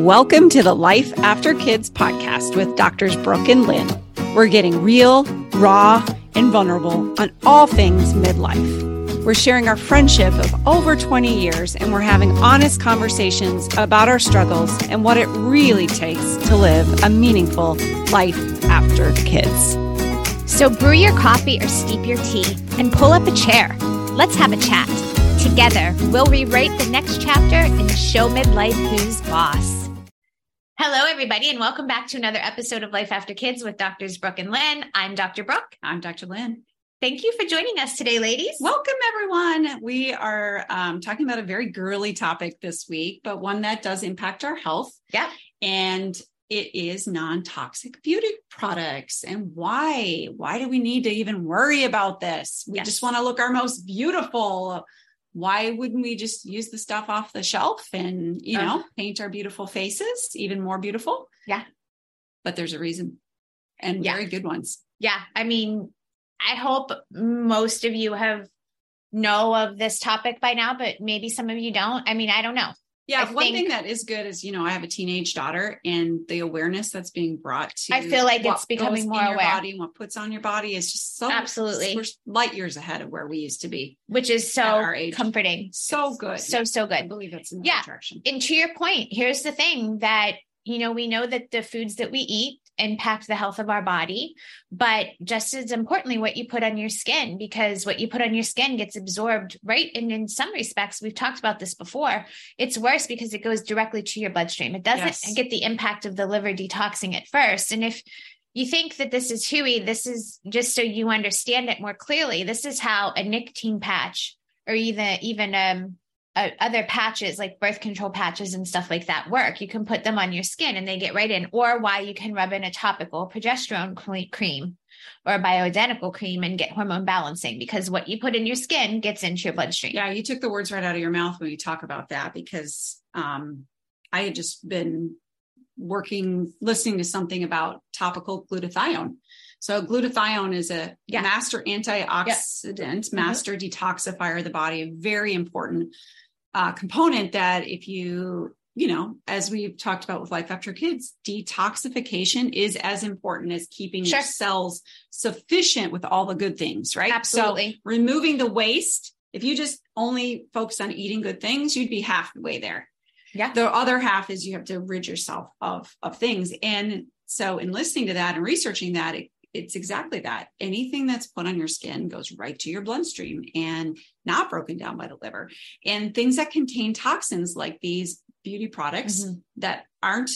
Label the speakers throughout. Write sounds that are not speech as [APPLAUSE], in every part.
Speaker 1: Welcome to the Life After Kids podcast with Doctors Brooke and Lynn. We're getting real, raw, and vulnerable on all things midlife. We're sharing our friendship of over 20 years and we're having honest conversations about our struggles and what it really takes to live a meaningful life after kids.
Speaker 2: So brew your coffee or steep your tea and pull up a chair. Let's have a chat. Together, we'll rewrite the next chapter and show midlife who's boss. Hello, everybody, and welcome back to another episode of Life After Kids with Doctors Brooke and Lynn. I'm Dr. Brooke.
Speaker 1: I'm Dr. Lynn.
Speaker 2: Thank you for joining us today, ladies.
Speaker 1: Welcome, everyone. We are um, talking about a very girly topic this week, but one that does impact our health.
Speaker 2: Yeah.
Speaker 1: And it is non-toxic beauty products and why why do we need to even worry about this we
Speaker 2: Yes.
Speaker 1: just want to look our most beautiful why wouldn't we just use the stuff off the shelf and you know paint our beautiful faces even more beautiful
Speaker 2: Yeah.
Speaker 1: but there's a reason and
Speaker 2: Yeah.
Speaker 1: very good ones
Speaker 2: Yeah. I mean, I hope most of you have know of this topic by now, but maybe some of you don't. I mean, I don't know.
Speaker 1: Yeah
Speaker 2: I
Speaker 1: one
Speaker 2: think-
Speaker 1: thing that is good is you know i have a teenage daughter and the awareness that's being brought to
Speaker 2: I feel like it's becoming more aware.
Speaker 1: body and what puts on your body is just so
Speaker 2: Absolutely.
Speaker 1: we're light years ahead of where we used to be
Speaker 2: Which is so comforting.
Speaker 1: so good
Speaker 2: So, so good I
Speaker 1: believe it's in
Speaker 2: Yeah.
Speaker 1: direction.
Speaker 2: and to your point, here's the thing that, you know, we know that the foods that we eat impact the health of our body, but just as importantly, what you put on your skin, because what you put on your skin gets absorbed, right? And in some respects, we've talked about this before, it's worse because it goes directly to your bloodstream. It doesn't
Speaker 1: Yes.
Speaker 2: get the impact of the liver detoxing it first. And if you think that this is hooey, this is just so you understand it more clearly. This is how a nicotine patch or even even um uh, other patches like birth control patches and stuff like that work. You can put them on your skin and they get right in, or why you can rub in a topical progesterone cream or a bioidentical cream and get hormone balancing because what you put in your skin gets into your bloodstream.
Speaker 1: Yeah, you took the words right out of your mouth when you talk about that because um, I had just been working, listening to something about topical glutathione. So glutathione is a
Speaker 2: Yeah.
Speaker 1: master antioxidant, master detoxifier of the body, very important uh, component that if you you know, as we've talked about with life after kids, detoxification is as important as keeping your cells sufficient with all the good things, right? So
Speaker 2: Absolutely.
Speaker 1: removing the waste if you just only focus on eating good things you'd be halfway there
Speaker 2: Yeah.
Speaker 1: the other half is you have to rid yourself of of things and so in listening to that and researching that it, it's exactly that anything that's put on your skin goes right to your bloodstream and not broken down by the liver and things that contain toxins like these beauty products
Speaker 2: Mhm.
Speaker 1: that aren't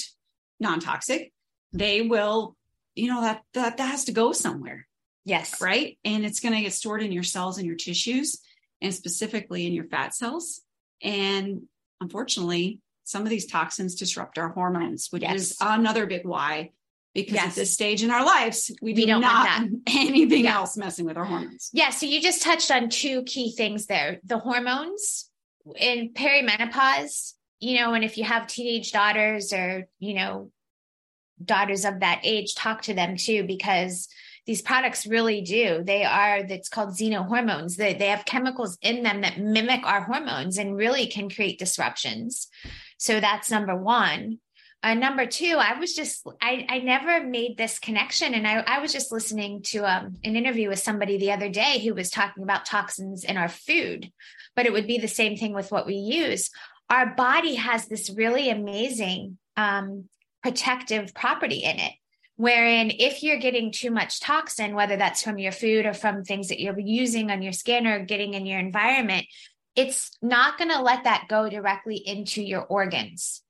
Speaker 1: non-toxic they will you know that that, that has to go somewhere
Speaker 2: Yes.
Speaker 1: right? And it's going to get stored in your cells and your tissues, and specifically in your fat cells. And unfortunately, some of these toxins disrupt our hormones, which
Speaker 2: Yes.
Speaker 1: is another big why. Because
Speaker 2: Yes.
Speaker 1: at this stage in our lives, we do
Speaker 2: We don't
Speaker 1: not want [LAUGHS] anything
Speaker 2: Yeah.
Speaker 1: else messing with our hormones.
Speaker 2: Yeah, so you just touched on two key things there. The hormones in perimenopause, you know, and if you have teenage daughters or, you know, daughters of that age, talk to them too, because these products really do. They are, that's called xenohormones. They, they have chemicals in them that mimic our hormones and really can create disruptions. So that's number one. Uh, number two, I was just, I, I never made this connection. And I, I was just listening to um, an interview with somebody the other day who was talking about toxins in our food, but it would be the same thing with what we use. Our body has this really amazing um, protective property in it. Wherein, if you're getting too much toxin, whether that's from your food or from things that you're using on your skin or getting in your environment, it's not going to let that go directly into your organs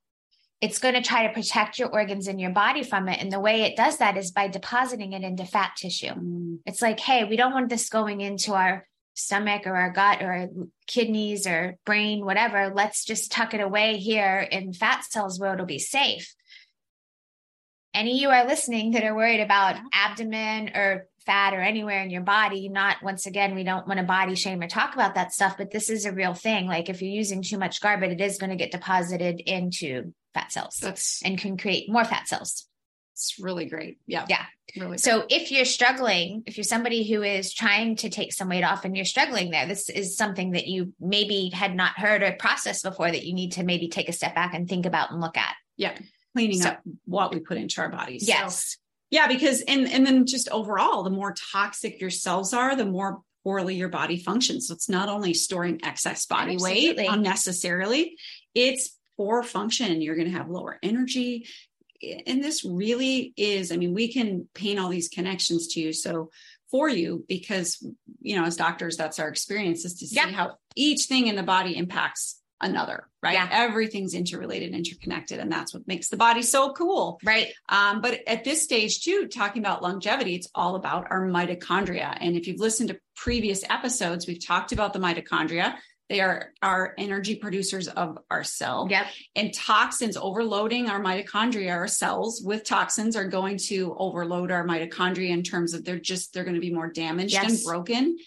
Speaker 2: it's going to try to protect your organs in your body from it. And the way it does that is by depositing it into fat tissue.
Speaker 1: Mm,
Speaker 2: It's like, hey, we don't want this going into our stomach or our gut or our kidneys or brain, whatever. Let's just tuck it away here in fat cells where it'll be safe. Any of you are listening that are worried about abdomen or fat or anywhere in your body, not once again, we don't want to body shame or talk about that stuff, but this is a real thing. Like if you're using too much garbage, it is going to get deposited into fat cells
Speaker 1: That's
Speaker 2: and can create more fat cells.
Speaker 1: it's really great. Yeah.
Speaker 2: Yeah.
Speaker 1: Really.
Speaker 2: So if you're struggling, if you're somebody who is trying to take some weight off and you're struggling there, this is something that you maybe had not heard or processed before that you need to maybe take a step back and think about and look at.
Speaker 1: Yeah. Cleaning so, up what we put into our bodies.
Speaker 2: Yes. So,
Speaker 1: yeah, because and and then just overall, the more toxic your cells are, the more poorly your body functions. So it's not only storing excess body Absolutely. weight unnecessarily, it's poor function. You're going to have lower energy. And this really is, I mean, we can paint all these connections to you. So for you, because, you know, as doctors, that's our experience is to see how each thing in the body impacts another, right? Yeah. Everything's interrelated, interconnected, and that's what makes the body so cool.
Speaker 2: Right.
Speaker 1: Um, but at this stage, too, talking about longevity, it's all about our mitochondria. And if you've listened to previous episodes, we've talked about the mitochondria. They are our energy producers of our cell.
Speaker 2: Yep.
Speaker 1: And toxins overloading our mitochondria, our cells with toxins are going to overload our mitochondria in terms of they're just, they're going to be more damaged yes. and broken.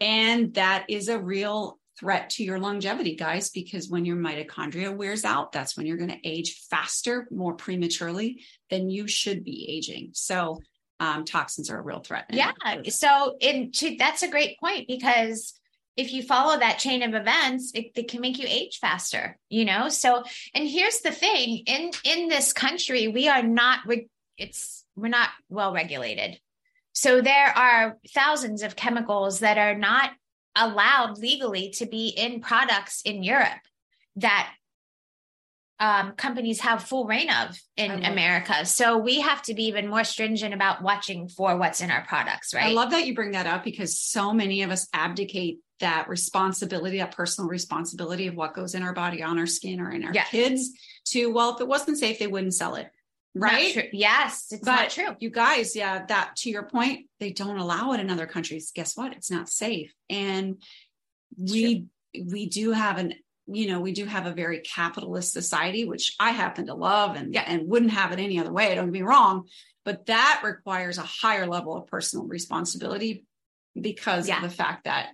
Speaker 1: And that is a real threat to your longevity, guys, because when your mitochondria wears out, that's when you're going to age faster, more prematurely than you should be aging. So, um, toxins are a real threat.
Speaker 2: Yeah. So, in to, that's a great point because if you follow that chain of events, it, it can make you age faster. You know. So, and here's the thing: in in this country, we are not. It's we're not well regulated. So there are thousands of chemicals that are not allowed legally to be in products in Europe that um, companies have full reign of in America. So we have to be even more stringent about watching for what's in our products, right? I
Speaker 1: love that you bring that up because so many of us abdicate that responsibility, that personal responsibility of what goes in our body, on our skin, or in our yeah. kids to, well, if it wasn't safe, they wouldn't sell it right?
Speaker 2: Yes, it's but not true.
Speaker 1: You guys, yeah, that to your point, they don't allow it in other countries. Guess what? It's not safe. And it's we true. we do have an you know, we do have a very capitalist society, which I happen to love and yeah. and wouldn't have it any other way. Don't get me wrong, but that requires a higher level of personal responsibility because yeah. of the fact that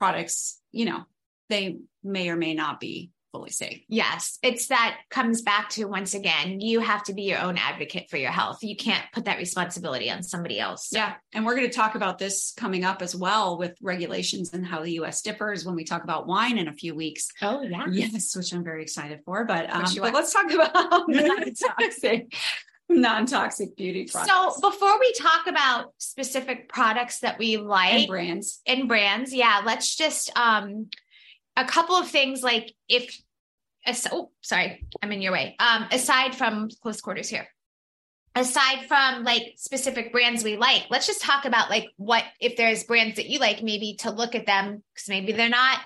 Speaker 1: products, you know, they may or may not be fully safe.
Speaker 2: Yes. It's that comes back to once again, you have to be your own advocate for your health. You can't put that responsibility on somebody else.
Speaker 1: So. Yeah. And we're going to talk about this coming up as well with regulations and how the US differs when we talk about wine in a few weeks.
Speaker 2: Oh, yeah.
Speaker 1: Yes, which I'm very excited for. But, um, but let's talk about [LAUGHS] non-toxic. non-toxic beauty products.
Speaker 2: So before we talk about specific products that we like
Speaker 1: and brands
Speaker 2: and brands, yeah, let's just um a couple of things like if oh, sorry, I'm in your way. Um, aside from close quarters here, aside from like specific brands we like, let's just talk about like what if there's brands that you like, maybe to look at them because maybe they're not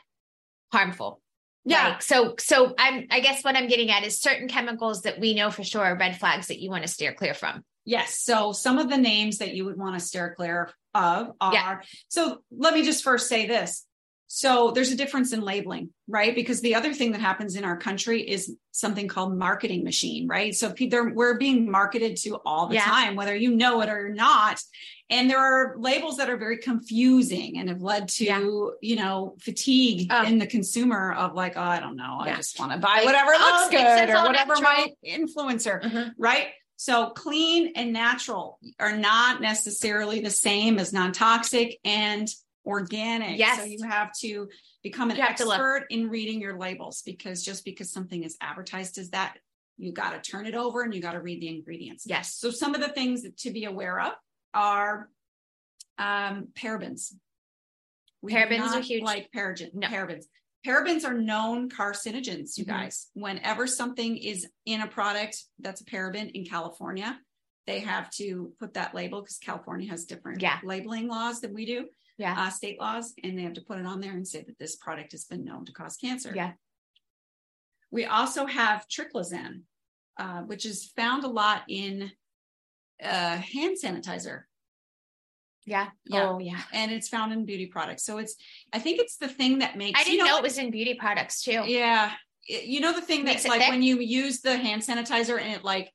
Speaker 2: harmful.
Speaker 1: Yeah.
Speaker 2: Like, so so I'm I guess what I'm getting at is certain chemicals that we know for sure are red flags that you want to steer clear from.
Speaker 1: Yes. So some of the names that you would want to steer clear of are yeah. so let me just first say this. So there's a difference in labeling, right? Because the other thing that happens in our country is something called marketing machine, right? So we're being marketed to all the yeah. time, whether you know it or not. And there are labels that are very confusing and have led to, yeah. you know, fatigue in the consumer of like, oh, I don't know, yeah. I just want to buy whatever looks oh, good or whatever natural. my influencer, mm-hmm. right? So clean and natural are not necessarily the same as non-toxic and organic.
Speaker 2: Yes.
Speaker 1: So you have to become an expert in reading your labels because just because something is advertised as that, you got to turn it over and you got to read the ingredients.
Speaker 2: Yes.
Speaker 1: So some of the things to be aware of are um, parabens.
Speaker 2: We parabens are huge.
Speaker 1: Like paraben, no. parabens. Parabens are known carcinogens, you mm-hmm. guys. Whenever something is in a product that's a paraben in California, they have to put that label because California has different
Speaker 2: yeah.
Speaker 1: labeling laws than we do
Speaker 2: yeah.
Speaker 1: uh, state laws, and they have to put it on there and say that this product has been known to cause cancer.
Speaker 2: Yeah.
Speaker 1: We also have triclosan, uh, which is found a lot in uh, hand sanitizer.
Speaker 2: Yeah.
Speaker 1: yeah. Oh, yeah. And it's found in beauty products. So it's, I think it's the thing that makes.
Speaker 2: I didn't you know, know, it was in beauty products too.
Speaker 1: Yeah. You know the thing that's like thick? when you use the hand sanitizer and it like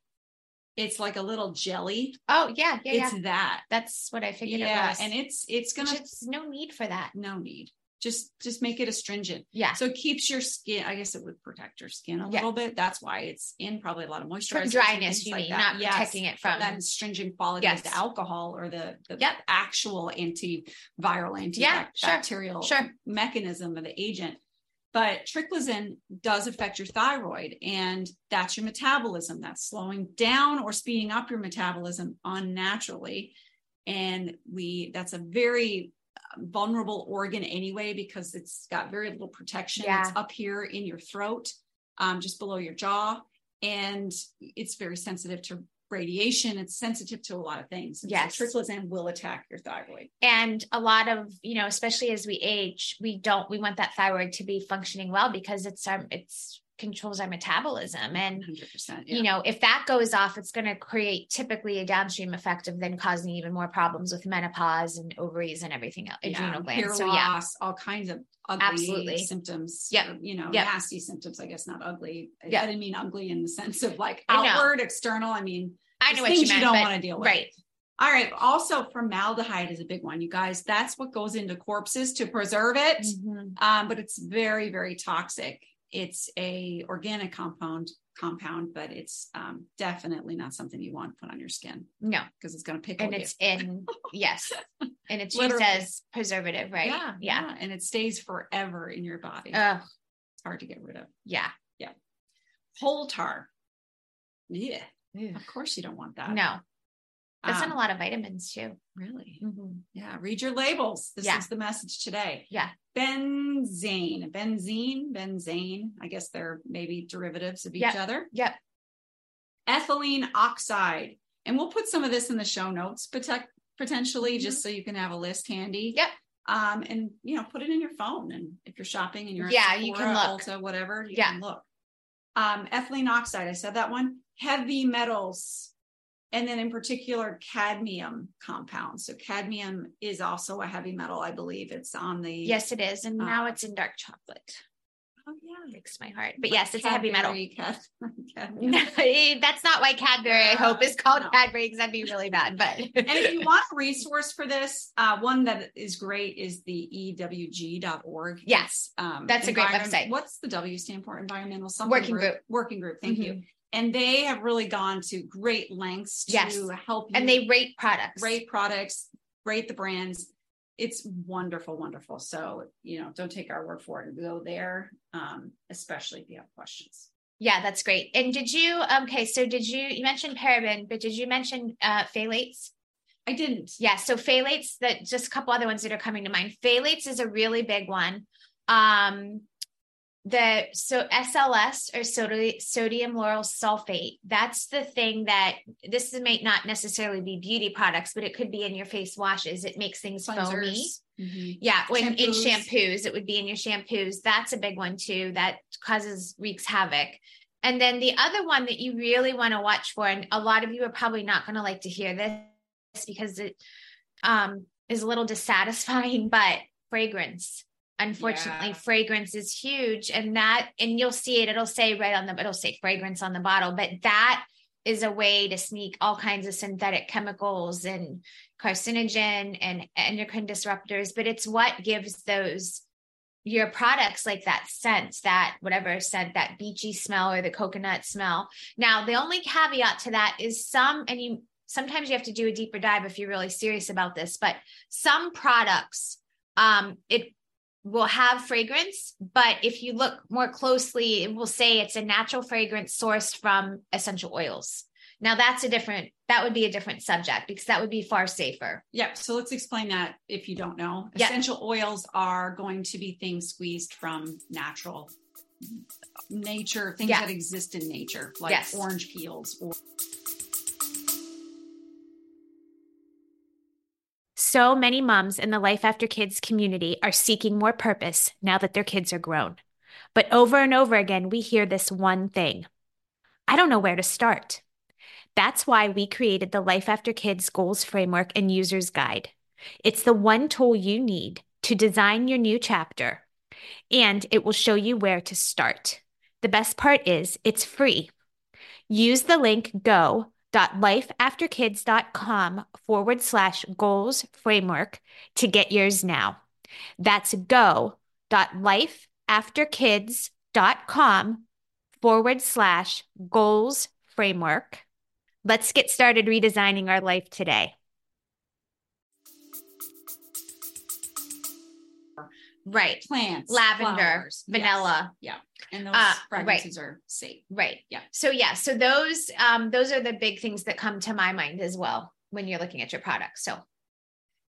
Speaker 1: it's like a little jelly.
Speaker 2: Oh yeah, yeah,
Speaker 1: it's
Speaker 2: yeah.
Speaker 1: that.
Speaker 2: That's what I figured.
Speaker 1: Yeah, and it's it's gonna.
Speaker 2: It's no need for that.
Speaker 1: No need. Just just make it astringent.
Speaker 2: Yeah.
Speaker 1: So it keeps your skin. I guess it would protect your skin a yeah. little bit. That's why it's in probably a lot of moisture.
Speaker 2: From dryness, you like mean, that. not yes. protecting it from
Speaker 1: that astringent quality yes. of the alcohol or the the yep. actual antiviral antibacterial
Speaker 2: yeah, sure.
Speaker 1: mechanism of the agent But triclosan does affect your thyroid, and that's your metabolism. That's slowing down or speeding up your metabolism unnaturally. And we that's a very um, vulnerable organ anyway because it's got very little protection.
Speaker 2: Yeah.
Speaker 1: It's up here in your throat, um, just below your jaw, and it's very sensitive to radiation. It's sensitive to a lot of things. And
Speaker 2: Yes.
Speaker 1: so triclosan will attack your thyroid.
Speaker 2: and a lot of you know especially as we age we don't we want that thyroid to be functioning well because it's our it's controls our metabolism and
Speaker 1: 100%.
Speaker 2: you know if that goes off it's going to create typically a downstream effect of then causing even more problems with menopause and ovaries and everything else adrenal
Speaker 1: hair
Speaker 2: glands so yeah
Speaker 1: loss, all kinds of ugly
Speaker 2: Absolutely.
Speaker 1: symptoms. yeah You know,
Speaker 2: Yep.
Speaker 1: nasty symptoms, I guess, not ugly. I-
Speaker 2: Yep.
Speaker 1: I didn't mean ugly in the sense of like outward, external. I mean,
Speaker 2: i know what
Speaker 1: things
Speaker 2: you meant
Speaker 1: don't
Speaker 2: but-
Speaker 1: want to deal with.
Speaker 2: right
Speaker 1: All right. Also, formaldehyde is a big one, you guys. That's what goes into corpses to preserve it.
Speaker 2: Mhm.
Speaker 1: Um, but it's very, very toxic. It's a organic compound compound, but it's um, definitely not something you want to put on your skin
Speaker 2: no
Speaker 1: because it's going to pickle
Speaker 2: and
Speaker 1: you.
Speaker 2: it's in yes [LAUGHS] and it's used as preservative right
Speaker 1: Yeah, yeah, and it stays forever in your body.
Speaker 2: Ugh,
Speaker 1: it's hard to get rid of.
Speaker 2: yeah Yeah.
Speaker 1: Coal tar. Yeah, of course you don't want that.
Speaker 2: no that's in
Speaker 1: Um,
Speaker 2: a lot of vitamins too
Speaker 1: Really?
Speaker 2: Mhm.
Speaker 1: Yeah. Read your labels. This
Speaker 2: Yeah.
Speaker 1: is the message today.
Speaker 2: Yeah.
Speaker 1: Benzene, benzene, benzane. I guess they're maybe derivatives of each
Speaker 2: Yep.
Speaker 1: other.
Speaker 2: yep
Speaker 1: Ethylene oxide. And we'll put some of this in the show notes, potentially, just so you can have a list handy.
Speaker 2: Mm-hmm. Yep.
Speaker 1: Um, and you know, put it in your phone. And if you're shopping and you're
Speaker 2: Yeah, you can look.
Speaker 1: Ulta, whatever, you
Speaker 2: Yeah.
Speaker 1: can look. Um, ethylene oxide, I said that one. Heavy metals, and then in particular cadmium compounds. So cadmium is also a heavy metal, I believe. It's on the
Speaker 2: yes it is and
Speaker 1: Uh,
Speaker 2: now it's in dark chocolate
Speaker 1: Oh yeah,
Speaker 2: breaks my heart but yes it's a heavy metal
Speaker 1: Cadbury. [LAUGHS] [LAUGHS]
Speaker 2: That's not why Cadbury, I hope, is called
Speaker 1: No.
Speaker 2: Cadbury because that'd be really bad. But [LAUGHS]
Speaker 1: and if you want a resource for this, uh, one that is great is the ewg.org.
Speaker 2: Yes,
Speaker 1: um,
Speaker 2: that's a great website.
Speaker 1: What's the W stand for? Environmental something
Speaker 2: Working group.
Speaker 1: Working group. Thank you. And they have really gone to great lengths to
Speaker 2: Yes.
Speaker 1: help you
Speaker 2: and they rate products.
Speaker 1: rate products, rate the brands. It's wonderful, wonderful. So, you know, don't take our word for it. Go there, um, especially if you have questions.
Speaker 2: Yeah, that's great. And did you? Okay, so did you? You mentioned paraben, but did you mention uh, phthalates?
Speaker 1: I didn't.
Speaker 2: Yeah, so phthalates. That just a couple other ones that are coming to mind. Phthalates is a really big one. Um, the so SLS or sodi- sodium lauryl sulfate. That's the thing that this may not necessarily be beauty products, but it could be in your face washes. It makes things foamy.
Speaker 1: Cleansers. Mhm.
Speaker 2: Yeah, when in
Speaker 1: Shampoos.
Speaker 2: shampoos, it would be in your shampoos. That's a big one too. That causes wreaks havoc. And then the other one that you really want to watch for, and a lot of you are probably not going to like to hear this because it um, is a little dissatisfying, [LAUGHS] but fragrance. Unfortunately,
Speaker 1: Yeah.
Speaker 2: fragrance is huge, and that, and you'll see it. It'll say right on the, it'll say fragrance on the bottle, but that is a way to sneak all kinds of synthetic chemicals and carcinogen and endocrine disruptors, but it's what gives those your products like that scent, that whatever scent, that beachy smell or the coconut smell. Now, the only caveat to that is some, and you sometimes you have to do a deeper dive if you're really serious about this, but some products, um, it will have fragrance, but if you look more closely, it will say it's a natural fragrance sourced from essential oils. Now that's a different, that would be a different subject because that would be far safer.
Speaker 1: Yep. So let's explain that if you don't know.
Speaker 2: Yeah.
Speaker 1: Essential oils are going to be things squeezed from natural nature, things that exist in nature, like
Speaker 2: Yes.
Speaker 1: orange peels or
Speaker 2: So many moms in the Life After Kids community are seeking more purpose now that their kids are grown. But over and over again, we hear this one thing I don't know where to start. That's why we created the Life After Kids Goals Framework and User's Guide. It's the one tool you need to design your new chapter, and it will show you where to start. The best part is it's free. Use the link go.lifeafterkids.com forward slash goals framework to get yours now. That's go.lifeafterkids.com forward slash goals framework. Let's get started redesigning our life today. Right.
Speaker 1: plants,
Speaker 2: Lavender,
Speaker 1: flowers. Yes.
Speaker 2: vanilla.
Speaker 1: and those
Speaker 2: Uh, right.
Speaker 1: fragrances are safe.
Speaker 2: Right.
Speaker 1: Yeah.
Speaker 2: So yeah, so those um those are the big things that come to my mind as well when you're looking at your product. So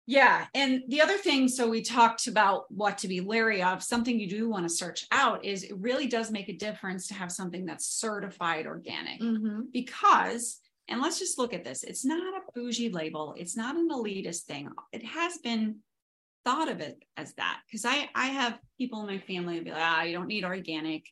Speaker 1: Yeah. And the other thing, so we talked about what to be leery of. Something you do want to search out is it really does make a difference to have something that's certified organic because, and let's just look at this it's not a bougie label, it's not an elitist thing. It has been thought of it as that because I, I have people in my family be like, ah, you don't need organic.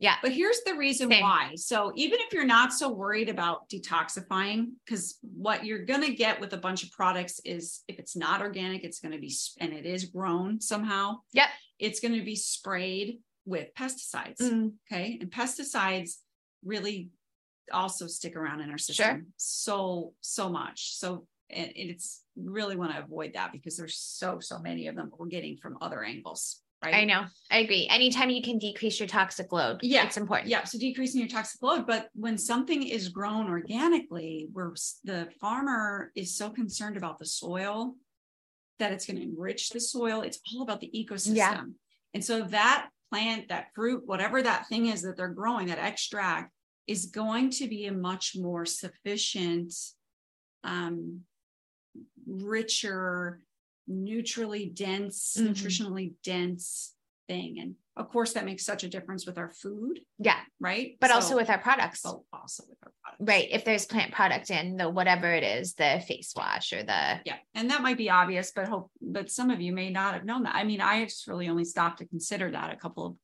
Speaker 2: Yeah.
Speaker 1: But here's the reason
Speaker 2: Same.
Speaker 1: why. So even if you're not so worried about detoxifying, because what you're going to get with a bunch of products is if it's not organic, it's going to be, and it is grown somehow.
Speaker 2: Yep.
Speaker 1: It's going to be sprayed with pesticides.
Speaker 2: Mm,
Speaker 1: Okay. And pesticides really also stick around in our system
Speaker 2: Sure.
Speaker 1: so, so much. So, and it's really want to avoid that because there's so, so many of them we're getting from other angles. Right.
Speaker 2: I know. I agree. Anytime you can decrease your toxic load,
Speaker 1: Yeah.
Speaker 2: it's important.
Speaker 1: Yeah, so decreasing your toxic load, but when something is grown organically, where the farmer is so concerned about the soil that it's going to enrich the soil, it's all about the ecosystem. And so that plant, that fruit, whatever that thing is that they're growing, that extract is going to be a much more sufficient, um, richer, neutrally dense,
Speaker 2: Mhm.
Speaker 1: nutritionally dense thing. And of course, that makes such a difference with our food,
Speaker 2: Yeah.
Speaker 1: right?
Speaker 2: But
Speaker 1: So-
Speaker 2: also with our products.
Speaker 1: but also with our products.
Speaker 2: Right. If there's plant product in the whatever it is, the face wash or the
Speaker 1: Yeah. And that might be obvious, but hope, but some of you may not have known that. I mean, I just really only stopped to consider that a couple of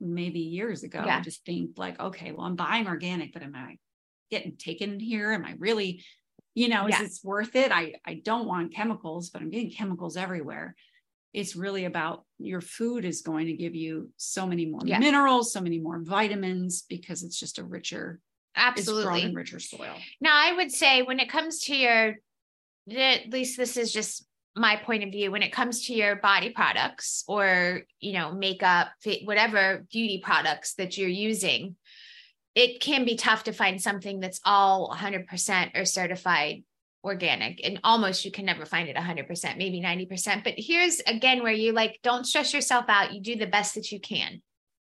Speaker 1: maybe years ago.
Speaker 2: Yeah.
Speaker 1: Just think like, okay, well, I'm buying organic, but am I getting taken here? Am I really, you know,
Speaker 2: Yeah.
Speaker 1: is it's worth it? I, I don't want chemicals, but I'm getting chemicals everywhere. It's really about your food is going to give you so many more
Speaker 2: Yeah.
Speaker 1: minerals, so many more vitamins because it's just a richer,
Speaker 2: absolutely.
Speaker 1: in richer soil.
Speaker 2: Now, I would say when it comes to your, at least this is just my point of view, when it comes to your body products or, you know, makeup, whatever beauty products that you're using, it can be tough to find something that's all 100% or certified organic and almost you can never find it 100% maybe 90% but here's again where you like don't stress yourself out. You do the best that you can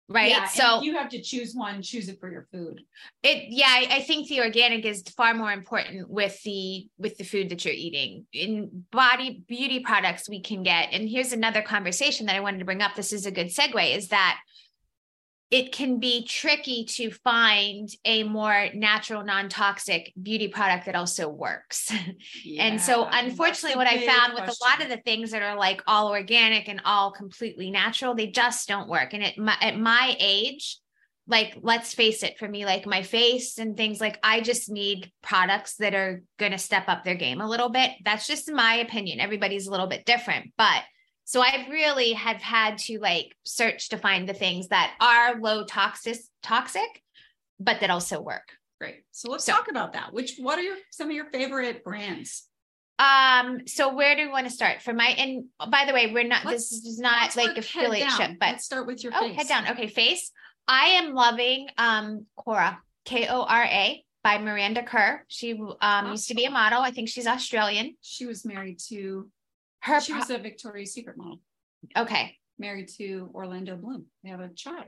Speaker 2: right?
Speaker 1: Yeah,
Speaker 2: so
Speaker 1: if you have to choose one, choose it for your food.
Speaker 2: it yeah I, I think the organic is far more important with the with the food that you're eating. In body beauty products we can get and here's another conversation that i wanted to bring up. This is a good segue is that it can be tricky to find a more natural non-toxic beauty product that also works. [LAUGHS] And so unfortunately what i found with a lot of the things that are like all organic and all completely natural they just don't work. And at my, at my age like let's face it for me like my face and things like i just need products that are going to step up their game a little bit. That's just my opinion. Everybody's a little bit different. But so i really have had to like search to find the things that are low toxic toxic but that also work
Speaker 1: Great. So let's
Speaker 2: So-
Speaker 1: talk about that. Which what are your some of your favorite brands?
Speaker 2: um so where do we want to start for my and by the way we're not
Speaker 1: Let's-
Speaker 2: this is not like affiliateship but
Speaker 1: let's start with your
Speaker 2: Oh,
Speaker 1: face.
Speaker 2: head down. Okay, face. I am loving um Kora, K O R A by Miranda Kerr. She um used to be a model. I think she's Australian.
Speaker 1: She was married to
Speaker 2: Her
Speaker 1: she was a Victoria's Secret model,
Speaker 2: okay.
Speaker 1: married to Orlando Bloom. They have a child.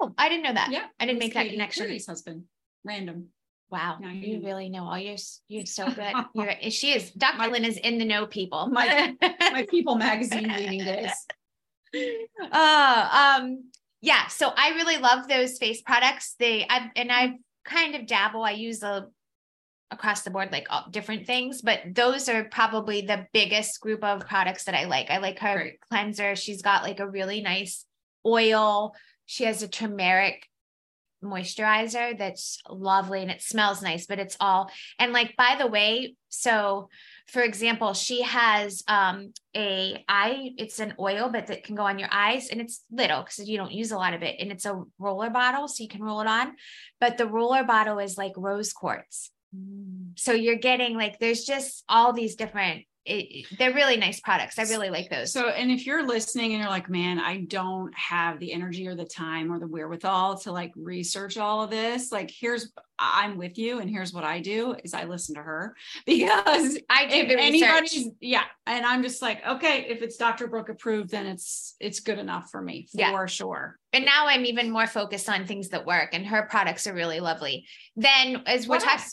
Speaker 2: Oh, I didn't know that.
Speaker 1: Yeah.
Speaker 2: I didn't make that connection.
Speaker 1: Perry's husband. Random.
Speaker 2: Wow,
Speaker 1: Now you
Speaker 2: really know all your you're so [LAUGHS] good. You're, she is Dr.
Speaker 1: My-
Speaker 2: Lynn is in the know people.
Speaker 1: My- [LAUGHS] My People magazine reading days. [LAUGHS]
Speaker 2: uh, um, yeah. So I really love those face products. They, I've, and I've kind of dabble. I use a across the board, like all different things, but those are probably the biggest group of products that I like. I like her
Speaker 1: Great.
Speaker 2: cleanser. She's got like a really nice oil. She has a turmeric moisturizer that's lovely and it smells nice, but it's all, and like, by the way, so for example, she has um a eye, it's an oil, but that can go on your eyes and it's little because you don't use a lot of it. And it's a roller bottle, so you can roll it on. But the roller bottle is like rose quartz. So you're getting like there's just all these different it, they're really nice products. I really like those.
Speaker 1: So, and if you're listening and you're like, man, I don't have the energy or the time or the wherewithal to like research all of this, like here's I'm with you, and here's what I do is I listen to her [LAUGHS] because
Speaker 2: I do the
Speaker 1: anybody's
Speaker 2: research.
Speaker 1: yeah, and I'm just like, okay, if it's Dr. Brooke approved, then it's it's good enough for me for
Speaker 2: Yeah.
Speaker 1: sure.
Speaker 2: And now I'm even more focused on things that work, and her products are really lovely. Then, as we're talking?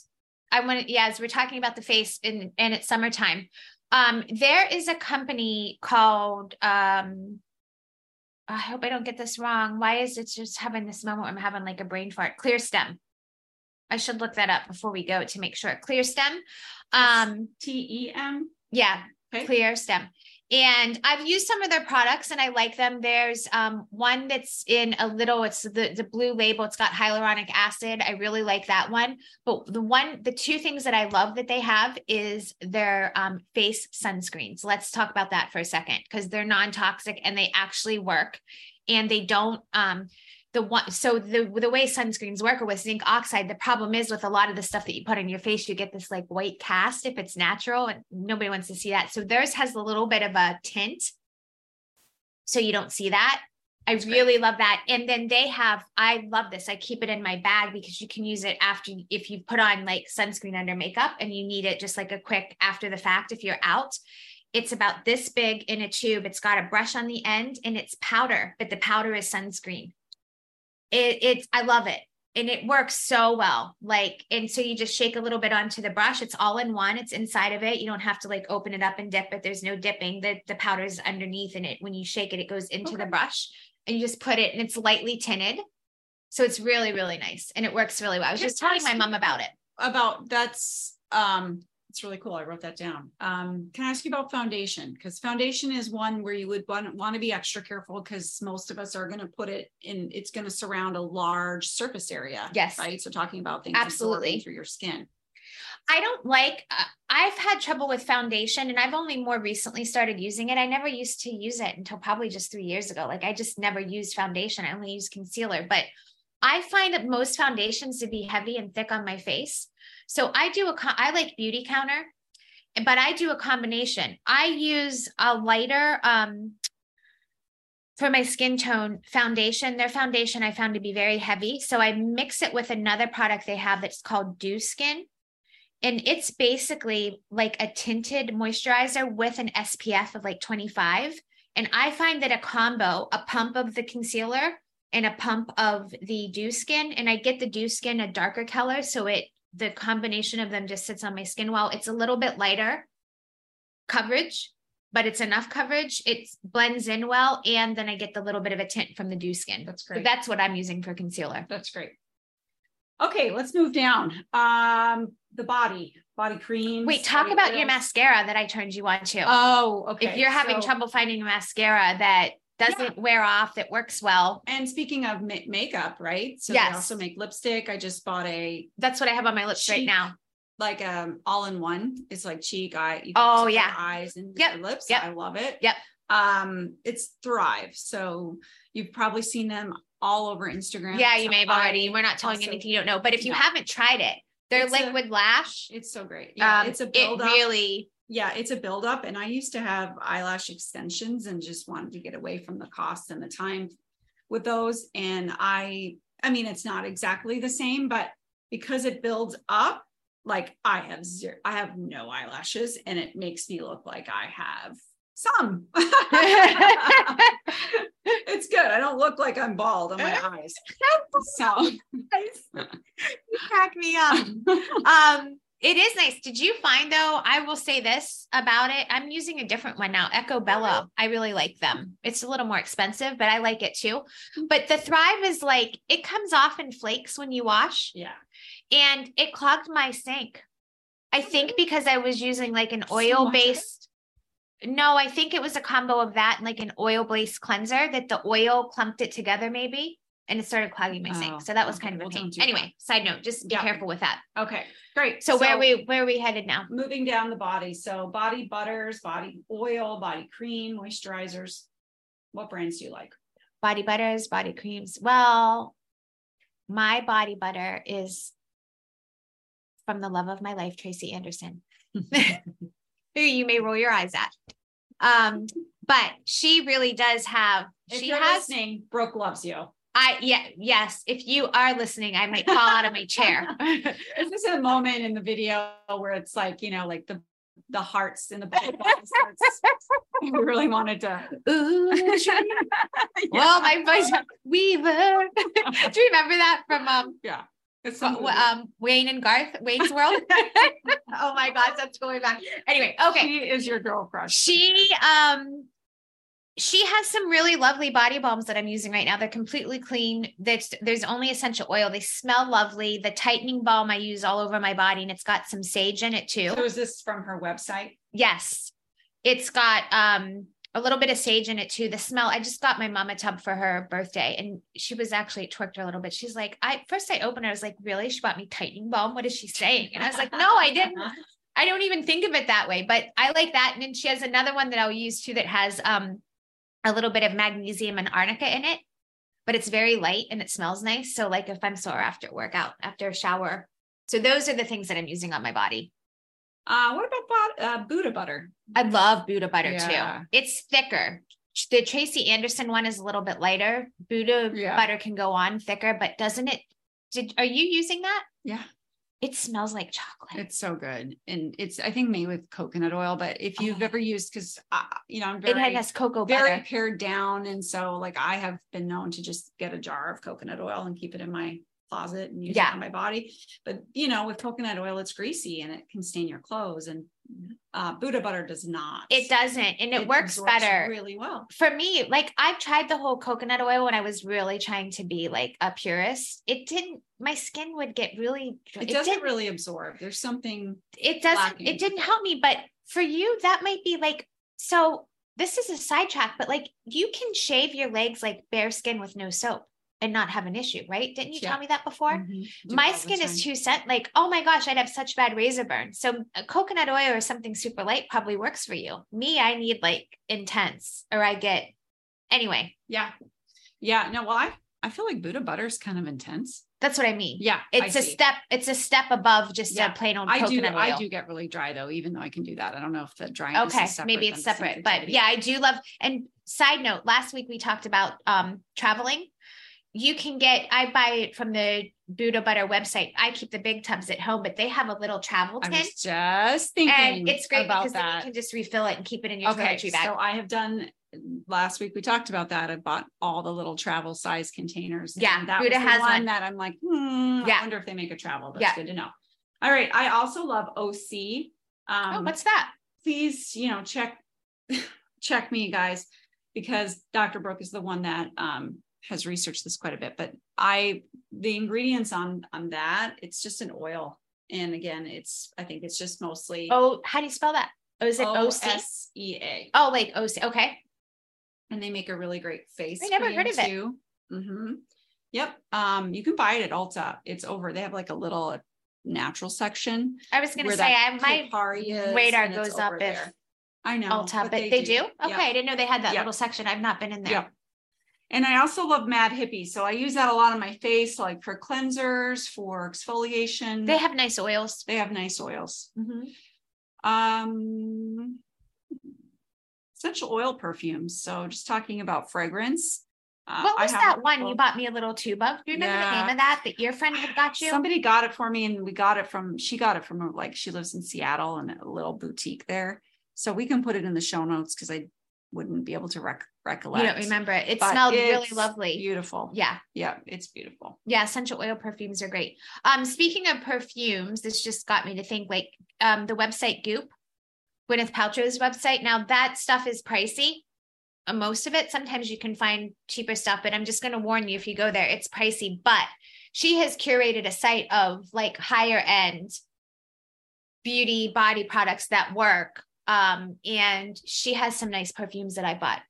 Speaker 2: I want to, yeah, as we're talking about the face and and it's summertime. Um, there is a company called um I hope I don't get this wrong. Why is it just having this moment where I'm having like a brain fart? Clearstem. I should look that up before we go to make sure. Clearstem. Um,
Speaker 1: T E M.
Speaker 2: yeah,
Speaker 1: Okay.
Speaker 2: clearstem and i've used some of their products and i like them. There's um, one that's in a little it's the, the blue label. It's got hyaluronic acid. I really like that one. But the one the two things that i love that they have is their um, face sunscreens. Let's talk about that for a second because they're non-toxic and they actually work. And they don't um, the one so the the way sunscreens work are with zinc oxide the problem is with a lot of the stuff that you put on your face you get this like white cast if it's natural and nobody wants to see that. So theirs has a little bit of a tint. So you don't see that. I
Speaker 1: That's great.
Speaker 2: really love that. And then they have i love this. I keep it in my bag because you can use it after if you put on like sunscreen under makeup and you need it just like a quick after the fact if you're out. It's about this big in a tube. It's got a brush on the end and it's powder but the powder is sunscreen it, it's i love it. And it works so well. Like and so you just shake a little bit onto the brush. It's all in one. It's inside of it. You don't have to like open it up and dip it. There's no dipping. The the powder's underneath and it when you shake it it goes into the brush and you just put it and it's lightly tinted. So it's really really nice and it works really well. I was just telling my mom about it.
Speaker 1: about that's um it's really cool. I wrote that down. Um, can I ask you about foundation? Because foundation is one where you would want, want to be extra careful because most of us are going to put it in, it's going to surround a large surface area.
Speaker 2: Yes.
Speaker 1: Right. So talking about things
Speaker 2: Absolutely.
Speaker 1: through your skin.
Speaker 2: I don't like, uh, I've had trouble with foundation and I've only more recently started using it. I never used to use it until probably just three years ago. Like I just never used foundation. I only use concealer, but I find that most foundations to be heavy and thick on my face. So I do a, I like Beautycounter, but I do a combination. I use a lighter, um, for my skin tone foundation, their foundation I found to be very heavy. So I mix it with another product they have that's called Dew Skin and it's basically like a tinted moisturizer with an SPF of like 25. And I find that a combo, a pump of the concealer and a pump of the dew skin, and I get the dew skin a darker color. So it, the combination of them just sits on my skin well. It's a little bit lighter coverage, but it's enough coverage. It blends in well. And then I get the little bit of a tint from the dew skin.
Speaker 1: That's
Speaker 2: So
Speaker 1: great.
Speaker 2: that's what I'm using for concealer.
Speaker 1: That's great. Okay, let's move down. Um, the body, body creams.
Speaker 2: Wait, talk about your mascara that I turned you on to.
Speaker 1: Oh, okay.
Speaker 2: if you're having
Speaker 1: so-
Speaker 2: trouble finding a mascara that doesn't wear off, that works well,
Speaker 1: And speaking of ma- makeup, right? So
Speaker 2: Yes.
Speaker 1: they also make lipstick. I just bought a
Speaker 2: that's what I have on my lips right now.
Speaker 1: like um all in one. It's like cheek, eye.
Speaker 2: Oh, yeah.
Speaker 1: eyes and
Speaker 2: Yep,
Speaker 1: lips.
Speaker 2: yep,
Speaker 1: I love it.
Speaker 2: yep.
Speaker 1: Um, it's Thrive. So you've probably seen them all over Instagram.
Speaker 2: Yeah,
Speaker 1: So
Speaker 2: you may have already.
Speaker 1: I
Speaker 2: We're not telling you
Speaker 1: also-
Speaker 2: anything you don't know, but if you
Speaker 1: No.
Speaker 2: haven't tried it, their
Speaker 1: It's a-
Speaker 2: liquid lash,
Speaker 1: It's so great. Yeah,
Speaker 2: um,
Speaker 1: it's a
Speaker 2: it
Speaker 1: build up.
Speaker 2: really,
Speaker 1: yeah, it's a build up. And I used to have eyelash extensions and just wanted to get away from the cost and the time with those. And I, I mean, it's not exactly the same, but because it builds up, like I have zero, I have no eyelashes and it makes me look like I have some. [LAUGHS] it's good. I don't look like I'm bald on my [LAUGHS] eyes. So [LAUGHS]
Speaker 2: you crack me up. um, it is nice. Did you find though? I will say this about it. I'm using a different one now, Eco Bella. I really like them. It's a little more expensive, but I like it too. But the Thrive is like it comes off in flakes when you wash,
Speaker 1: yeah.
Speaker 2: and it clogged my sink. I think because I was using like an oil
Speaker 1: much of it?
Speaker 2: based. No, I think it was a combo of that and like an oil based cleanser that the oil clumped it together, maybe, and it started clogging my
Speaker 1: Oh,
Speaker 2: sink. So that was
Speaker 1: okay.
Speaker 2: kind of a pain. Anyway, side note, just be
Speaker 1: Yeah.
Speaker 2: careful with that.
Speaker 1: Okay, great.
Speaker 2: So, where we where are we headed now?
Speaker 1: moving down the body. So body butters, body oil, body cream, moisturizers. What brands do you like?
Speaker 2: Body butters, body creams. Well, my body butter is from the love of my life, Tracy Anderson. [LAUGHS] who you may roll your eyes at. Um, but she really does have.
Speaker 1: If
Speaker 2: she
Speaker 1: you're
Speaker 2: has.
Speaker 1: listening, Brooke loves you.
Speaker 2: I yeah yes. If you are listening, I might fall out of my chair. [LAUGHS]
Speaker 1: Is This is a moment in the video where it's like, you know, like the the hearts in the starts. We [LAUGHS] really wanted to.
Speaker 2: Ooh, [LAUGHS] well, my voice, Weaver. Do you remember that from um
Speaker 1: yeah. It's
Speaker 2: from, um Wayne and Garth Wayne's World? oh my gosh, that's going back. Anyway, okay.
Speaker 1: She is your girl crush.
Speaker 2: She um she has some really lovely body balms that I'm using right now. They're completely clean. There's there's only essential oil. They smell lovely. The tightening balm I use all over my body and it's got some sage in it too.
Speaker 1: So is this from her website?
Speaker 2: Yes. It's got um a little bit of sage in it too. The smell, I just got my mom a tub for her birthday and she was actually it twerked her a little bit. She's like, I first I opened, it, I was like, really? She bought me tightening balm. What is she saying? And I was like, no, I didn't. [LAUGHS] I don't even think of it that way, but I like that. And then she has another one that I'll use too that has um a little bit of magnesium and arnica in it, but it's very light and it smells nice. So like if I'm sore after workout, after a shower. So those are the things that I'm using on my body.
Speaker 1: Uh, what about uh, Booda butter?
Speaker 2: I love Booda butter
Speaker 1: Yeah.
Speaker 2: too. It's thicker. The Tracy Anderson one is a little bit lighter. Booda
Speaker 1: Yeah.
Speaker 2: butter can go on thicker, but doesn't it? Did are you using that?
Speaker 1: Yeah,
Speaker 2: It smells like chocolate.
Speaker 1: it's so good, and it's I think made with coconut oil. But if you've
Speaker 2: Oh.
Speaker 1: ever used, because uh, you know I'm very, It
Speaker 2: has cocoa
Speaker 1: very
Speaker 2: butter.
Speaker 1: pared down, and so like I have been known to just get a jar of coconut oil and keep it in my closet and use
Speaker 2: Yeah.
Speaker 1: it on my body. But you know, with coconut oil, it's greasy and it can stain your clothes, and uh, Booda butter does not.
Speaker 2: It doesn't, and it, works better.
Speaker 1: really well.
Speaker 2: for me, like I've tried the whole coconut oil when I was really trying to be like a purist. It didn't, my skin would get really,
Speaker 1: It,
Speaker 2: it,
Speaker 1: doesn't
Speaker 2: didn't,
Speaker 1: really absorb. There's something
Speaker 2: it doesn't,
Speaker 1: lacking.
Speaker 2: it didn't help me. But for you, that might be like, so this is a sidetrack, but like you can shave your legs like bare skin with no soap and not have an issue, right? Didn't you
Speaker 1: Yeah.
Speaker 2: tell me that before?
Speaker 1: Mhm.
Speaker 2: My skin is too sent like oh my gosh i'd have such bad razor burn so a coconut oil or something super light probably works for you me i need like intense or i get anyway
Speaker 1: Yeah. Yeah. No, well, I, I feel like Booda butter is kind of intense.
Speaker 2: that's what i mean
Speaker 1: Yeah.
Speaker 2: it's
Speaker 1: a
Speaker 2: a step it's a step above just
Speaker 1: Yeah,
Speaker 2: a plain old
Speaker 1: I do.
Speaker 2: coconut oil
Speaker 1: I do get really dry though, even though I can do that. I don't know if the dryness
Speaker 2: okay
Speaker 1: is separate
Speaker 2: maybe it's separate but yeah i do love and side note last week we talked about um traveling you can get i buy it from the booda butter website i keep the big tubs at home but they have a little travel
Speaker 1: I
Speaker 2: tin
Speaker 1: was just thinking
Speaker 2: and it's great because then you can just refill it and keep it in your
Speaker 1: Okay,
Speaker 2: toiletry bag
Speaker 1: so I have done last week. We talked about that. I bought all the little travel size containers. and
Speaker 2: Yeah,
Speaker 1: that Booda
Speaker 2: has
Speaker 1: one,
Speaker 2: one.
Speaker 1: that I'm like, hmm,
Speaker 2: Yeah.
Speaker 1: I wonder if they make a travel. That's
Speaker 2: Yeah.
Speaker 1: good to know. All right. I also love OSEA. Um,
Speaker 2: oh what's that
Speaker 1: please, you know, check [LAUGHS] check me, guys, because Dr. Brooke is the one that um, has researched this quite a bit. But I, the ingredients on on that, it's just an oil, and again, it's I think it's just mostly
Speaker 2: Oh, how do you spell that? Oh, is it OC?
Speaker 1: O-S-E-A.
Speaker 2: Oh, like OC. Okay.
Speaker 1: and they make a really great face.
Speaker 2: I never heard of it.
Speaker 1: too. Mhm. Yep. Um, you can buy it at Ulta. It's over. They have like a little natural section.
Speaker 2: I was gonna say I my radar goes up if
Speaker 1: there. I know.
Speaker 2: Ulta, but they, do. Okay,
Speaker 1: Yep.
Speaker 2: I didn't know they had that
Speaker 1: Yep.
Speaker 2: little section. I've not been in there.
Speaker 1: Yep. And I also love Mad Hippie. So I use that a lot on my face, like for cleansers, for exfoliation.
Speaker 2: They have nice oils.
Speaker 1: they have nice oils.
Speaker 2: Mhm.
Speaker 1: Um essential oil perfumes. So just talking about fragrance. uh,
Speaker 2: What was that one you bought me a little tube of? Do you remember the name of that that your friend had got you?
Speaker 1: Somebody got it for me and we got it from she got it from like she lives in Seattle and a little boutique there. So we can put it in the show notes because I wouldn't be able to rec- recollect.
Speaker 2: you don't remember it. It
Speaker 1: But
Speaker 2: smelled really lovely.
Speaker 1: Beautiful.
Speaker 2: Yeah.
Speaker 1: Yeah, it's beautiful.
Speaker 2: Yeah, essential oil perfumes are great. Um, speaking of perfumes, this just got me to think like um the website Goop, Gwyneth Paltrow's website. Now that stuff is pricey. Uh, most of it, sometimes you can find cheaper stuff, but I'm just gonna warn you if you go there, it's pricey. But she has curated a site of like higher end beauty body products that work. Um, and she has some nice perfumes that I bought.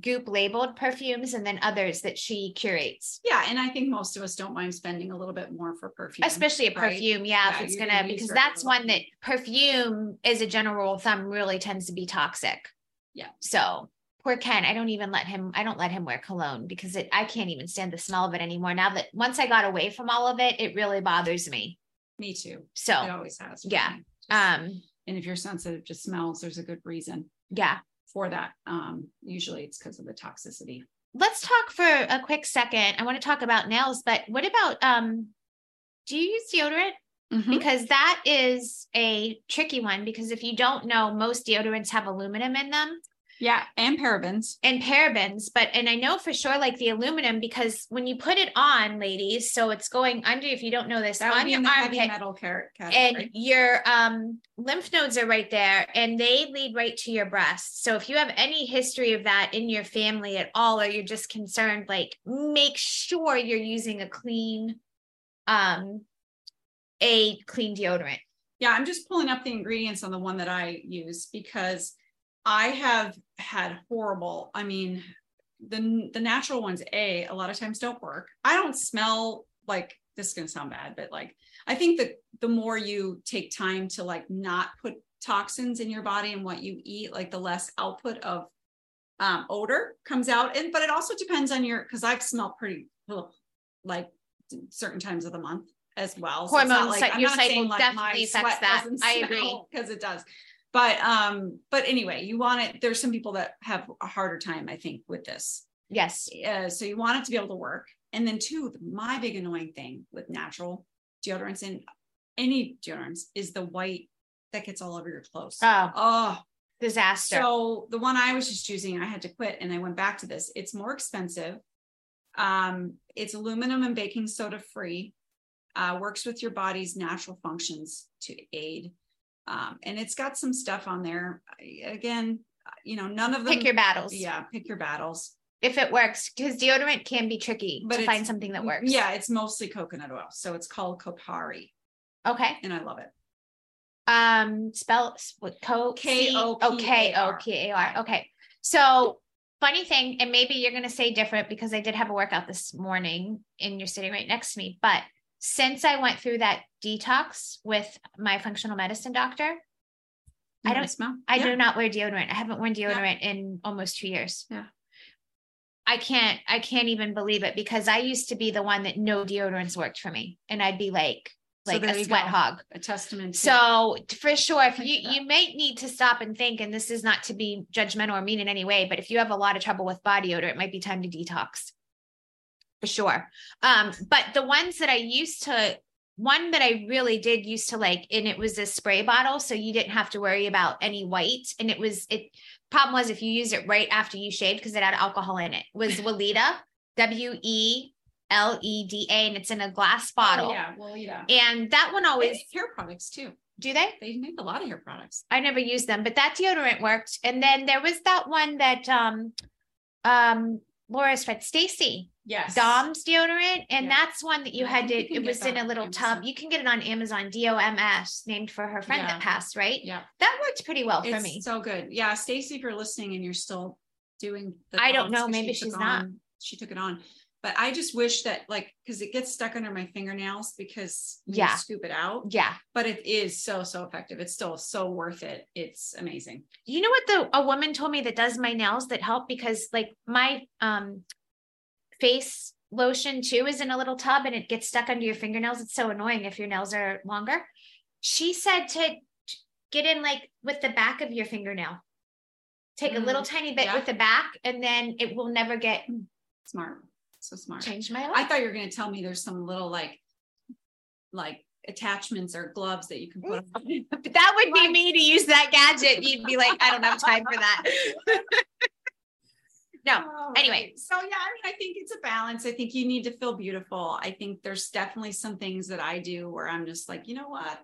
Speaker 2: Goop labeled perfumes and then others that she curates
Speaker 1: Yeah, and I think most of us don't mind spending a little bit more for perfume.
Speaker 2: especially a
Speaker 1: right?
Speaker 2: perfume yeah,
Speaker 1: Yeah,
Speaker 2: if it's gonna
Speaker 1: gonna
Speaker 2: because that's one that perfume as a general rule of thumb really tends to be toxic
Speaker 1: Yeah.
Speaker 2: so poor ken i don't even let him i don't let him wear cologne because it i can't even stand the smell of it anymore now that once i got away from all of it it really bothers me
Speaker 1: Me too.
Speaker 2: So it
Speaker 1: always has.
Speaker 2: yeah.
Speaker 1: Just-
Speaker 2: um
Speaker 1: And if you're sensitive to smells, there's a good reason
Speaker 2: Yeah.
Speaker 1: For that. Um, usually it's because of the toxicity.
Speaker 2: Let's talk for a quick second. I want to talk about nails, but what about um do you use deodorant?
Speaker 1: Mhm.
Speaker 2: Because that is a tricky one because if you don't know, most deodorants have aluminum in them.
Speaker 1: Yeah, and parabens.
Speaker 2: and parabens but and i know for sure like the aluminum because when you put it on ladies so it's going under if you don't know this
Speaker 1: That
Speaker 2: on your armpit
Speaker 1: metal car-
Speaker 2: and your um lymph nodes are right there and they lead right to your breast. So if you have any history of that in your family at all or you're just concerned like make sure you're using a clean um a clean deodorant.
Speaker 1: Yeah, I'm just pulling up the ingredients on the one that I use because I have had horrible, I mean, the the natural ones, A, a lot of times don't work. I don't smell like this is gonna sound bad, but like I think that the more you take time to like not put toxins in your body and what you eat, like the less output of um odor comes out. And but it also depends on your because I've smelled pretty like certain times of the month as well.
Speaker 2: Hormones, like, your cycle definitely affects that. I agree. [LAUGHS]
Speaker 1: because it does. But um, but anyway, you want it. There's some people that have a harder time, I think, with this.
Speaker 2: yes
Speaker 1: Uh, so you want it to be able to work. And then two, my big annoying thing with natural deodorants and any deodorants is the white that gets all over your clothes.
Speaker 2: oh
Speaker 1: oh,
Speaker 2: disaster
Speaker 1: so the one I was just using, I had to quit and I went back to this. It's more expensive. Um, it's aluminum and baking soda free. Uh, works with your body's natural functions to aid. Um, and it's got some stuff on there. Again, you know, none of them.
Speaker 2: pick your battles
Speaker 1: Yeah, pick your battles.
Speaker 2: if it works because deodorant can be tricky
Speaker 1: But
Speaker 2: to find something that works
Speaker 1: Yeah, it's mostly coconut oil. So it's called Kopari,
Speaker 2: okay
Speaker 1: and I love it.
Speaker 2: um spell what co
Speaker 1: K-O-P-A-R.
Speaker 2: oh, okay so funny thing and maybe you're going to say different because i did have a workout this morning and you're sitting right next to me but since i went through that detox with my functional medicine doctor I don't-
Speaker 1: smell.
Speaker 2: I
Speaker 1: Yeah.
Speaker 2: do not wear deodorant. I haven't worn deodorant in almost two years.
Speaker 1: Yeah.
Speaker 2: I can't, I can't even believe it because I used to be the one that no deodorants worked for me. And I'd be like, like
Speaker 1: there
Speaker 2: a sweat
Speaker 1: go.
Speaker 2: hog.
Speaker 1: A testament. to-
Speaker 2: So for sure, if you,
Speaker 1: you
Speaker 2: may need to stop and think, and this is not to be judgmental or mean in any way, but if you have a lot of trouble with body odor, it might be time to detox. For sure. Um, but the ones that I used to, one that I really did used to like, and it was a spray bottle, so you didn't have to worry about any white. And it was it problem was if you used it right after you shaved because it had alcohol in it, was Weleda, [LAUGHS] W E L E D A, and it's in a glass
Speaker 1: Oh,
Speaker 2: bottle.
Speaker 1: yeah, well, yeah.
Speaker 2: And that one always
Speaker 1: hair products too.
Speaker 2: do they?
Speaker 1: They make a lot of hair products.
Speaker 2: I never used them, but that deodorant worked. And then there was that one that um um Laura's friend Stacy
Speaker 1: Yes.
Speaker 2: Dom's deodorant, and
Speaker 1: Yeah.
Speaker 2: that's one that you
Speaker 1: Yeah,
Speaker 2: had to.
Speaker 1: you
Speaker 2: It was in a little
Speaker 1: Amazon.
Speaker 2: tub. You can get it on Amazon. D O M S, named for her friend
Speaker 1: Yeah.
Speaker 2: that passed. Right?
Speaker 1: Yeah.
Speaker 2: That worked pretty well for
Speaker 1: It's
Speaker 2: me.
Speaker 1: so good. Yeah, Stacy, if you're listening and you're still doing the
Speaker 2: I don't know. maybe
Speaker 1: she
Speaker 2: she's not.
Speaker 1: She took it on. But I just wish that like because it gets stuck under my fingernails because
Speaker 2: Yeah.
Speaker 1: scoop it out.
Speaker 2: Yeah.
Speaker 1: But it is so so effective. It's still so worth it. It's amazing.
Speaker 2: You know what the a woman told me that does my nails that help because like my um face lotion too is in a little tub and it gets stuck under your fingernails. It's so annoying if your nails are longer. She said to get in like with the back of your fingernail. Take a little tiny bit
Speaker 1: yeah.
Speaker 2: with the back and then it will never get
Speaker 1: Smart. So smart.
Speaker 2: changed my life.
Speaker 1: I thought you were gonna tell me there's some little like like attachments or gloves that you can put on.
Speaker 2: But [LAUGHS] that would be me to use that gadget. You'd be like, I don't have time for that. [LAUGHS] no.
Speaker 1: Oh,
Speaker 2: Anyway.
Speaker 1: right. so yeah, I mean, I think it's a balance. I think you need to feel beautiful. I think there's definitely some things that I do where I'm just like, you know what?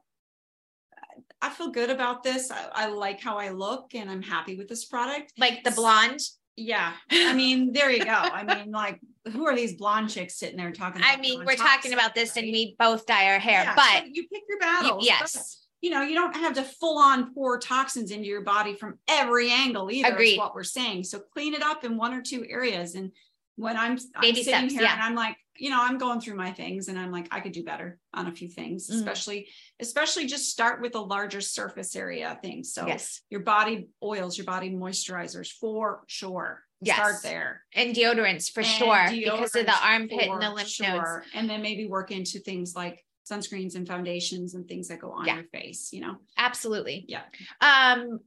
Speaker 1: I feel good about this. I, I like how I look and I'm happy with this product.
Speaker 2: Like the blonde.
Speaker 1: Yeah. I mean, there you go. I mean, like, who are these blonde chicks sitting there talking
Speaker 2: I mean, we're talking about this and we both dye our hair,
Speaker 1: Yeah, so
Speaker 2: but
Speaker 1: you pick your
Speaker 2: you-
Speaker 1: battles.
Speaker 2: yes,
Speaker 1: you know, you don't have to full on pour toxins into your body from every angle either.
Speaker 2: Agreed.
Speaker 1: Is what we're saying. So clean it up in one or two areas. And when I'm, I'm sitting
Speaker 2: steps,
Speaker 1: here
Speaker 2: yeah.
Speaker 1: and I'm like, you know, I'm going through my things and I'm like, I could do better on a few things,
Speaker 2: Mhm.
Speaker 1: especially, especially just start with a larger surface area things. So
Speaker 2: yes,
Speaker 1: your body oils, your body moisturizers for sure.
Speaker 2: Yes.
Speaker 1: Start there.
Speaker 2: and deodorants for
Speaker 1: And
Speaker 2: sure because of the
Speaker 1: deodorants
Speaker 2: armpit and the lymph nodes.
Speaker 1: And then maybe work into things like sunscreens and foundations and things that go on
Speaker 2: Yeah.
Speaker 1: your face, you know?
Speaker 2: Absolutely.
Speaker 1: Yeah.
Speaker 2: Um,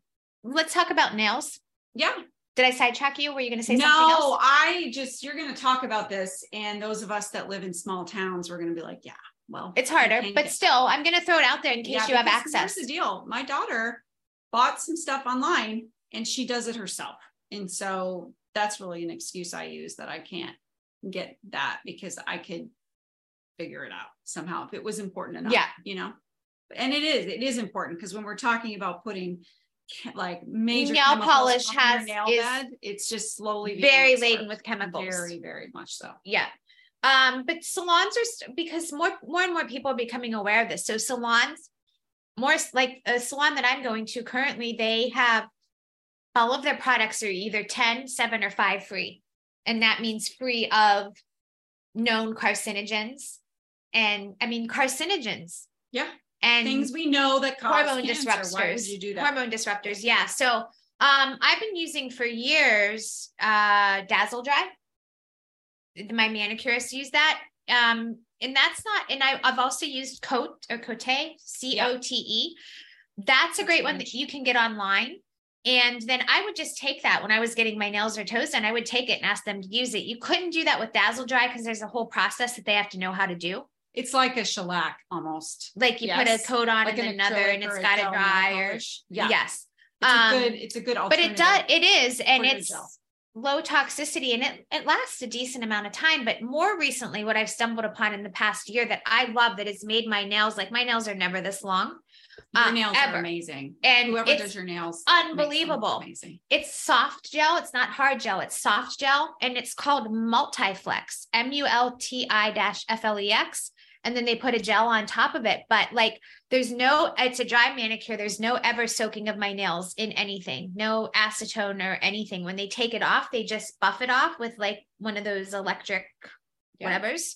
Speaker 2: let's talk about nails.
Speaker 1: Yeah.
Speaker 2: Did I sidetrack you? Were you going to say
Speaker 1: no,
Speaker 2: something else?
Speaker 1: No, I just, you're going to talk about this. And those of us that live in small towns, we're going to be like, yeah, well,
Speaker 2: It's harder, but still, I'm going to throw it out there in case
Speaker 1: Yeah,
Speaker 2: you have access.
Speaker 1: Here's the deal. My daughter bought some stuff online and she does it herself. And so that's really an excuse I use that I can't get that because I could figure it out somehow if it was important enough.
Speaker 2: Yeah.
Speaker 1: You know, and it is, it is important because when we're talking about putting like major
Speaker 2: Nail polish has-
Speaker 1: nail
Speaker 2: is
Speaker 1: bed, it's just slowly
Speaker 2: Very laden with chemicals.
Speaker 1: Very, very much so.
Speaker 2: Yeah. Um, but salons are st- because more more and more people are becoming aware of this. So salons, more like a salon that I'm going to currently, they have all of their products are either 10, 7, or 5 free. And that means free of known carcinogens. And I mean carcinogens
Speaker 1: Yeah.
Speaker 2: And
Speaker 1: Things we know that cause
Speaker 2: hormone
Speaker 1: cancer.
Speaker 2: disruptors.
Speaker 1: Why would you do that?
Speaker 2: Hormone disruptors, yeah. So um I've been using for years uh Dazzle Dry. My manicurist used that. Um, and that's not, and I, I've also used Cote or Cote, C O T E. That's a great one that you can get online. And then I would just take that when I was getting my nails or toes done. I would take it and ask them to use it. You couldn't do that with Dazzle Dry because there's a whole process that they have to know how to do.
Speaker 1: It's like a shellac almost.
Speaker 2: Like you put a coat on
Speaker 1: Like
Speaker 2: and
Speaker 1: an
Speaker 2: another, and it's got to dry. Or.
Speaker 1: Yeah.
Speaker 2: yes,
Speaker 1: It's
Speaker 2: Um,
Speaker 1: a good, it's a good alternative.
Speaker 2: but it does. It is, and it's
Speaker 1: gel.
Speaker 2: low toxicity, and it it lasts a decent amount of time. But more recently, what I've stumbled upon in the past year that I love that has made my nails like my nails are never this long.
Speaker 1: Your
Speaker 2: uh,
Speaker 1: nails are amazing.
Speaker 2: And
Speaker 1: Whoever does your nails, makes them look
Speaker 2: unbelievable.
Speaker 1: Amazing.
Speaker 2: It's soft gel. It's not hard gel. It's soft gel, and it's called Multiflex. M U L T I F L E X. And then they put a gel on top of it. But like, there's no. It's a dry manicure. There's no ever soaking of my nails in anything. No acetone or anything. When they take it off, they just buff it off with like one of those electric
Speaker 1: Yeah.
Speaker 2: whatevers.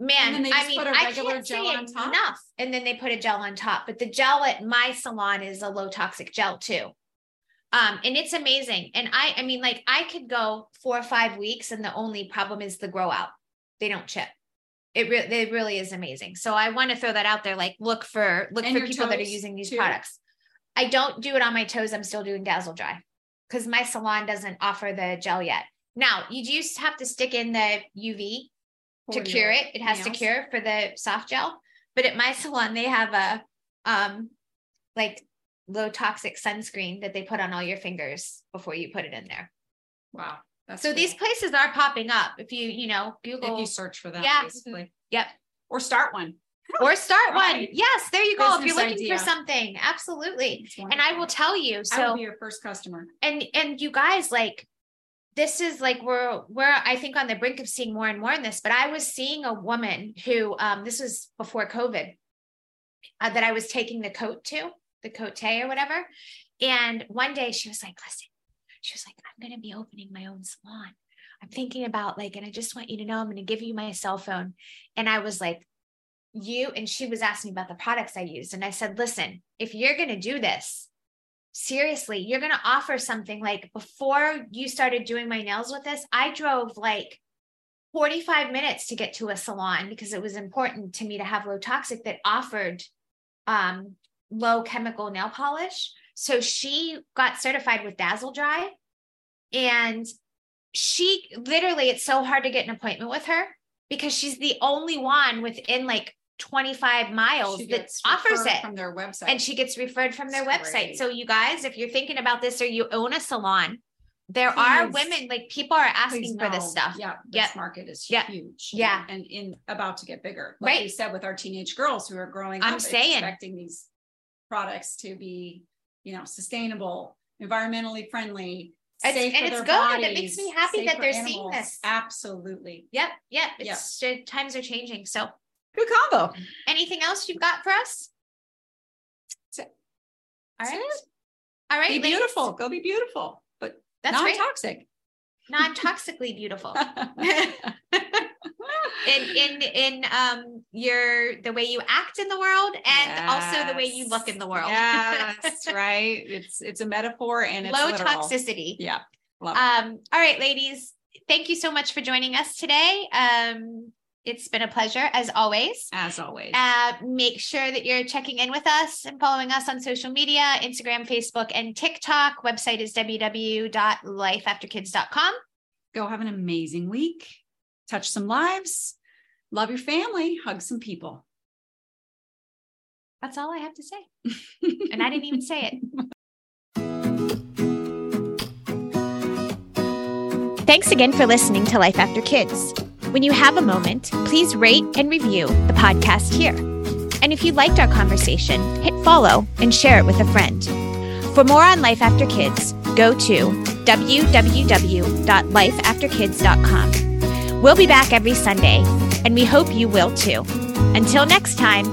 Speaker 2: Man, I mean,
Speaker 1: put a
Speaker 2: I
Speaker 1: regular
Speaker 2: can't
Speaker 1: gel
Speaker 2: say
Speaker 1: on top?
Speaker 2: enough. And then they put a gel on top. But the gel at my salon is a low toxic gel too. Um, and it's amazing. And I, I mean, like I could go four or five weeks, and the only problem is the grow out. They don't chip. It really, it really is amazing. So I want to throw that out there. Like, look for look
Speaker 1: And
Speaker 2: for people that are using these
Speaker 1: too?
Speaker 2: products. I don't do it on my toes. I'm still doing Dazzle Dry because my salon doesn't offer the gel yet. Now you just have to stick in the UV to cure it. It has to cure for the soft gel. But at my salon, they have a um like low toxic sunscreen that they put on all your fingers before you put it in there.
Speaker 1: Wow. That's
Speaker 2: So
Speaker 1: cool.
Speaker 2: these places are popping up. If you, you know, Google
Speaker 1: if you search for that,
Speaker 2: Yeah.
Speaker 1: basically,
Speaker 2: Yep.
Speaker 1: or start one.
Speaker 2: or start one. Yes, there you go. if you're looking
Speaker 1: idea.
Speaker 2: for something, absolutely. And I will tell you.
Speaker 1: I will
Speaker 2: So
Speaker 1: be your first customer.
Speaker 2: and and you guys like this is like we're we're I think on the brink of seeing more and more in this, but I was seeing a woman who um this was before COVID uh, that I was taking the coat to, the cote or whatever. And one day she was like, listen, she was like, I'm gonna be opening my own salon. I'm thinking about like, and I just want you to know I'm gonna give you my cell phone. And I was like, you and she was asking me about the products I used. And I said, listen, if you're gonna do this, seriously, you're going to offer something like before you started doing my nails with this, I drove like 45 minutes to get to a salon because it was important to me to have low toxic that offered um, low chemical nail polish. So she got certified with Dazzle Dry and she literally, it's so hard to get an appointment with her because she's the only one within like 25 miles that offers it
Speaker 1: from their website.
Speaker 2: and she gets referred from their
Speaker 1: That's
Speaker 2: website.
Speaker 1: great.
Speaker 2: So you guys, if you're thinking about this or you own a salon, there are women like people are
Speaker 1: Please
Speaker 2: asking for this stuff.
Speaker 1: Yeah, this
Speaker 2: Yep.
Speaker 1: market is
Speaker 2: Yeah.
Speaker 1: huge.
Speaker 2: Yeah.
Speaker 1: and in about to get bigger. Like
Speaker 2: Right.
Speaker 1: you said, with our teenage girls who are growing
Speaker 2: I'm
Speaker 1: up,
Speaker 2: saying.
Speaker 1: expecting these products to be, you know, sustainable, environmentally friendly,
Speaker 2: It's-
Speaker 1: safe
Speaker 2: and
Speaker 1: for
Speaker 2: it's
Speaker 1: their
Speaker 2: good. It makes me happy that they're seeing this.
Speaker 1: Absolutely,
Speaker 2: Yep, yep. It's uh, times are changing. So
Speaker 1: good combo.
Speaker 2: anything else you've got for us?
Speaker 1: That's it.
Speaker 2: All
Speaker 1: That's
Speaker 2: right.
Speaker 1: it.
Speaker 2: All right.
Speaker 1: Be
Speaker 2: ladies.
Speaker 1: beautiful. Go be beautiful, but
Speaker 2: That's
Speaker 1: not
Speaker 2: right.
Speaker 1: toxic.
Speaker 2: Non-toxically beautiful. [LAUGHS] in in in um your the way you act in the world and also the way you look in the world.
Speaker 1: yes, [LAUGHS] right. It's it's a metaphor and it's
Speaker 2: Low
Speaker 1: literal.
Speaker 2: toxicity.
Speaker 1: Yeah. Love it.
Speaker 2: Um, all right, ladies. Thank you so much for joining us today. Um, It's been a pleasure as always.
Speaker 1: As always.
Speaker 2: Uh, make sure that you're checking in with us and following us on social media Instagram, Facebook, and TikTok. Website is www.lifeafterkids.com.
Speaker 1: Go have an amazing week. Touch some lives. Love your family. Hug some people.
Speaker 2: That's all I have to say. [LAUGHS] and I didn't even say it. Thanks again for listening to Life After Kids. When you have a moment, please rate and review the podcast here. And if you liked our conversation, hit follow and share it with a friend. For more on Life After Kids, go to www.lifeafterkids.com. We'll be back every Sunday, and we hope you will too. Until next time,